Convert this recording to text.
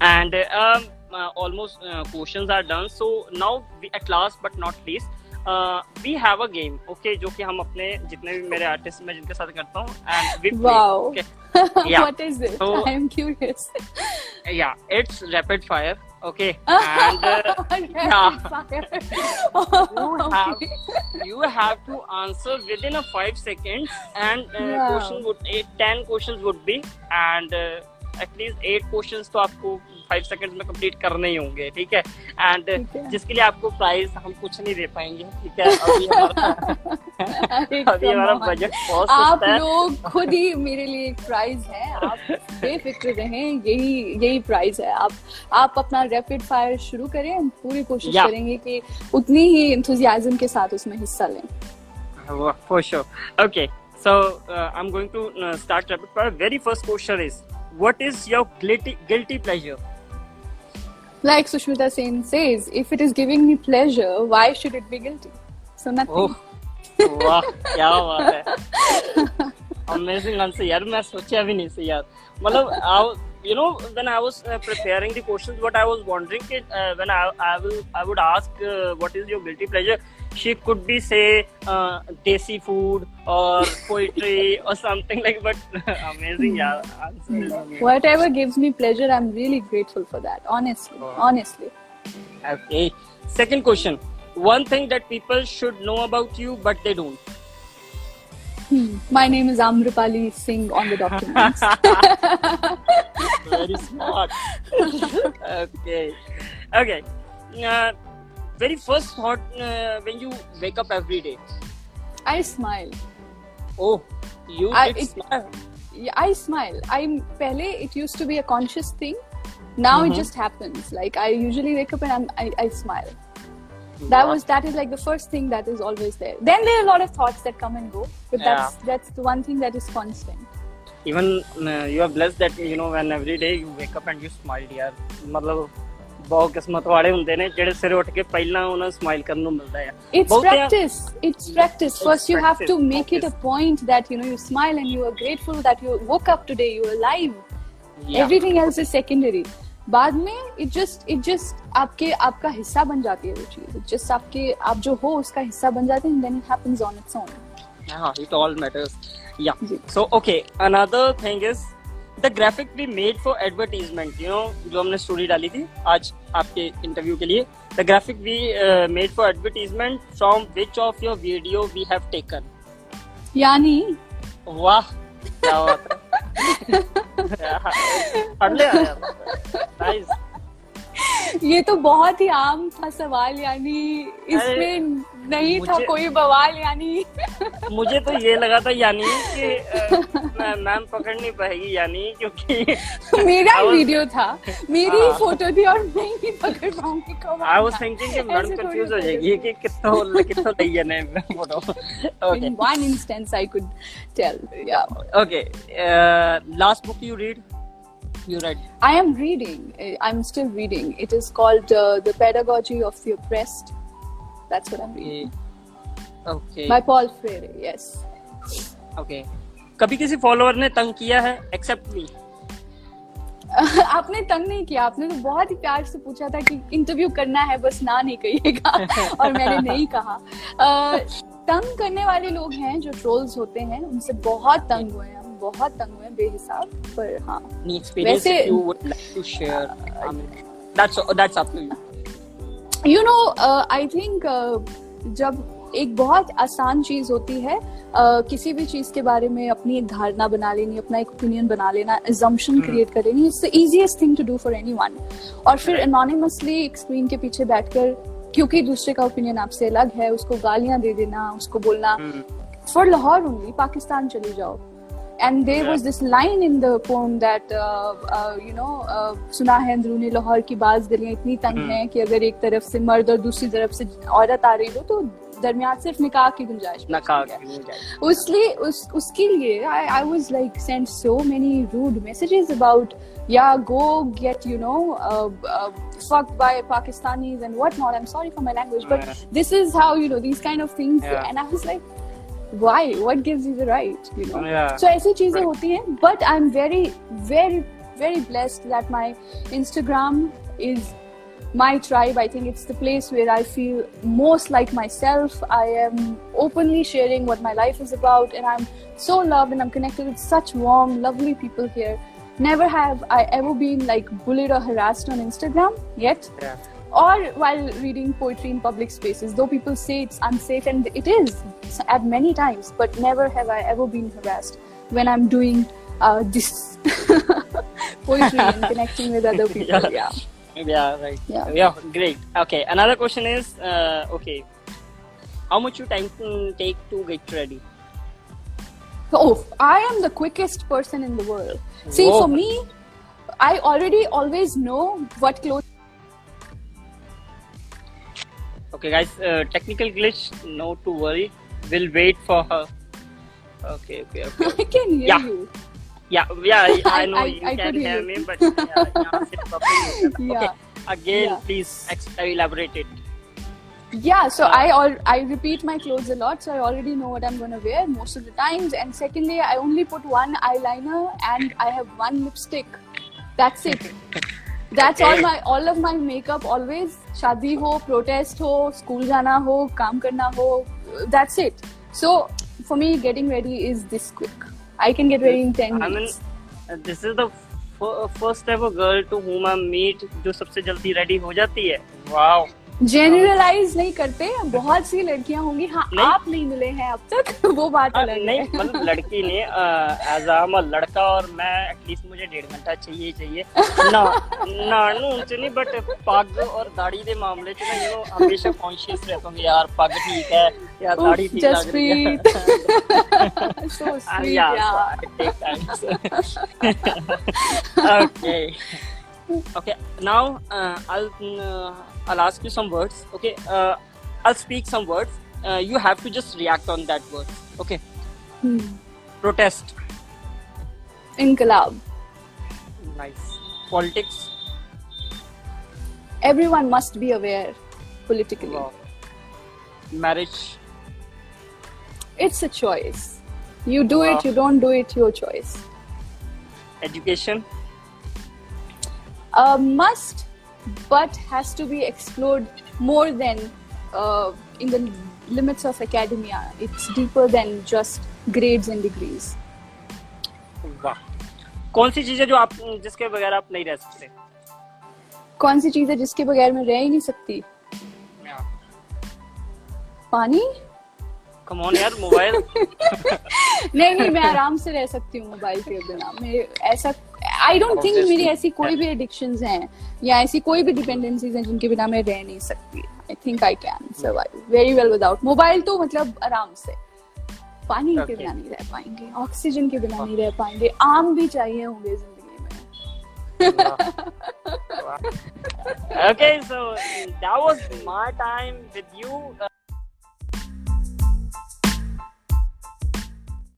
and um, uh, almost uh, questions are done so now we, at last but not least we have a game okay जो कि हम अपने जितने भी मेरे आर्टिस्ट मैं जिनके साथ करता हूँ and we Wow. okay yeah. Yeah. what is it? So- I am curious. yeah it's rapid fire okay and uh, Rapid fire. you have okay. you have to answer within a five seconds and uh, Yeah. question would eight ten questions would be and uh, least eight questions तो आपको five seconds में complete करने ही होंगे ठीक है? And जिसके लिए आपको प्राइस हम कुछ नहीं दे पाएँगे ठीक है? अभी हमारा अभी हमारा बजट बहुत आप लोग खुद ही मेरे लिए एक प्राइज है। आप बेफिक्र रहें यही यही प्राइज है। आप आप अपना रैपिड फायर शुरू करें हम पूरी कोशिश करेंगे कि उतनी ही इंथुजियाज्म के साथ उसमें हिस्सा लें। For sure. Okay, so uh, I'm going to uh, start rapid fire. Very first question is, what is your guilty guilty pleasure? Like Sushmita Sen says, if it is giving me pleasure, why should it be guilty? So nothing. Oh, वाह क्या बात है amazing answer यार मैं सोचा भी नहीं से यार मतलब you know when I was uh, preparing the questions what I was wondering कि, uh, when I I will I would ask uh, what is your guilty pleasure she could be say uh, desi food or poetry or something like but amazing yeah answer is amazing. Whatever gives me pleasure, I'm really grateful for that. Honestly, Wow. honestly. Okay. Second question. One thing that people should know about you, but they don't. Hmm. My name is Amrapali Singh on the documents. Very smart. okay. Okay. Uh, very first thought uh, when you wake up every day. I smile. Oh, you I- did it- smile. Yeah, I smile. I'm pehle it used to be a conscious thing. Now it Mhm. just happens. Like I usually wake up and I'm, I I smile. That Wow. was that is like the first thing that is always there. Then there are a lot of thoughts that come and go, but that's that's the one thing that is constant. Even uh, you are blessed that you know when every day you wake up and you smile यार मतलब ਬਹੁਤ ਕਿਸਮਤ ਵਾਲੇ ਹੁੰਦੇ ਨੇ ਜਿਹੜੇ ਸਵੇਰੇ ਉੱਠ ਕੇ ਪਹਿਲਾਂ ਉਹਨਾਂ ਨੂੰ ਸਮਾਈਲ ਕਰਨ ਨੂੰ ਮਿਲਦਾ ਹੈ It's ਬਹੁਤੇ- practice. It's practice. It's First, you have to practice, make it a practice. point that you know you smile and you are grateful that you woke up today. You are alive. Yeah. Everything else is secondary. बाद में it just it just आपके आपका हिस्सा बन जाती है वो चीज It just आपके आप जो हो उसका हिस्सा बन जाते हैं then it happens on its own Yeah, it all matters. Yeah. Ji. So okay, another thing the graphic we made for advertisement. You know, जो हमने स्टोरी डाली थी आज आपके इंटरव्यू के लिए. The graphic we uh, made for advertisement from which of your video we have taken. यानी वाह क्या बात है यार. Nice. ये तो बहुत ही आम था सवाल यानी इसमें नहीं था कोई बवाल यानी मुझे तो ये लगा था यानी कि मैम पकड़ नहीं पाएगी यानी क्योंकि मेरा ही वीडियो था मेरी ही। हाँ। फ़ोटो थी और मैं ही पकड़ पाऊँगी कब आई वाज थिंकिंग कि मैडम कंफ्यूज हो जाएगी कि कितना कितना सही है ने photo okay in one instance i could tell yeah okay last book you read you read. I am reading. Uh, i'm still reading. It is called uh, the pedagogy of the oppressed. That's what i'm reading. Okay by paul freire yes. Okay कभी किसी follower ने तंग किया है? Accept मी आपने तंग नहीं किया. आपने तो बहुत ही प्यार से पूछा था कि इंटरव्यू करना है बस ना नहीं कहिएगा और मैंने नहीं कहा. अ, तंग करने वाले लोग हैं जो ट्रोल्स होते हैं उनसे बहुत तंग हुए हैं. बहुत तंग हुए बेहिसाब पर हाँ। वैसे- यू नो आई थिंक जब एक बहुत आसान चीज़ होती है uh, किसी भी चीज़ के बारे में अपनी एक धारणा बना लेनी अपना एक ओपिनियन बना लेना एजम्पन क्रिएट कर लेनी it's the easiest thing to do for any और फिर. अनोनिमसली एक स्क्रीन के पीछे बैठकर क्योंकि दूसरे का ओपिनियन आपसे अलग है उसको गालियाँ दे देना उसको बोलना. फॉर लाहौर ओनली पाकिस्तान चले जाओ। And there Yeah. Was this line in the poem that you know सुना है अंदरूनी लाहौर की बाज गलियां इतनी तंग Hmm. हैं कि अगर एक तरफ से मर्द और दूसरी तरफ से औरत आ रही हो तो दरमियान सिर्फ निकाह की गुंजाइश बच नका गई है। उसलिए उस उसके लिए I I was like send so many rude messages about या go get you know fucked by Pakistanis and whatnot. I'm sorry for my language, but Yeah. this is how you know these kind of things. Yeah. And I was like, why? What gives you the right? You know. Yeah. So ऐसी चीजें Right. होती हैं, but I'm very, very very blessed that my Instagram is my tribe. I think it's the place where I feel most like myself. I am openly sharing what my life is about, and I'm so loved and I'm connected with such warm, lovely people here. Never have I ever been like bullied or harassed on Instagram yet. Yeah. Or while reading poetry in public spaces, though people say it's unsafe, and it is at many times, but never have I ever been harassed when I'm doing uh, this poetry and connecting with other people. Yeah. yeah. Yeah, right. Yeah. Yeah, great. Okay, another question is, uh, okay, how much you time to take to get ready? Oh, I am the quickest person in the world. See, Whoa. for me, I already always know what clothes. Okay, guys, uh, technical glitch. No to worry. We'll wait for her. Okay, okay, okay. I can hear yeah. you. Yeah, yeah, I, know I, you I can hear, hear me, but yeah, yeah, yeah. Okay, again, yeah. please elaborate it. Yeah, so uh, I all I repeat my clothes a lot, so I already know what I'm gonna wear most of the times. And secondly, I only put one eyeliner and I have one lipstick. That's it. That's all Okay. my all of my makeup always. शादी हो, protest हो, school जाना हो, काम करना हो. That's it. So for me, getting ready is this quick. I can get ready in ten I mean, minutes. uh, this is the f- first ever girl to whom I meet जो सबसे जल्दी ready हो जाती है. Wow. Generalise नहीं करते बहुत सी लड़कियाँ होंगी। हाँ नहीं? आप नहीं मिले हैं अब तक वो बात आ, अलग नहीं मतलब लड़की ने एज आम लड़का और मैं एटलीस्ट मुझे डेढ़ घंटा चाहिए चाहिए। ना ना नून नहीं बट पग और दाढ़ी के मामले च मैं यू हमेशा कॉन्शियस रहता हूँ यार पग ठीक है या दाढ़ी ठीक लग रही है। So sweet okay now I yeah. so I take time. okay. Okay. Now uh, I'll uh, ask you some words. Okay. Uh, I'll speak some words. Uh, you have to just react on that word. Okay. Hmm. Protest. Inqilab. Nice. Politics. Everyone must be aware politically. Wow. Marriage. It's a choice. You do Wow. it, you don't do it, your choice. Education. A must, but has to be explored more than uh, in the limits of academia. It's deeper than just grades and degrees. वाह। कौन सी चीज़ है जो आप जिसके बगैर आप नहीं रह सकते? कौन सी चीज़ है जिसके बगैर मैं रह ही नहीं सकती? पानी? कम ऑन यार मोबाइल नहीं नहीं मैं आराम से रह सकती हूँ मोबाइल के बिना। मेरे ऐसा आई डोंट थिंक मेरी ऐसी कोई भी एडिक्शंस हैं या ऐसी कोई भी डिपेंडेंसीज हैं जिनके बिना मैं रह नहीं सकती. I think I can survive very well without mobile तो मतलब आराम से. पानी okay. के बिना नहीं रह पाएँगे ऑक्सीजन के बिना नहीं रह पाएँगे आम भी चाहिए होंगे ज़िंदगी में. okay, so that was my time with you. Uh,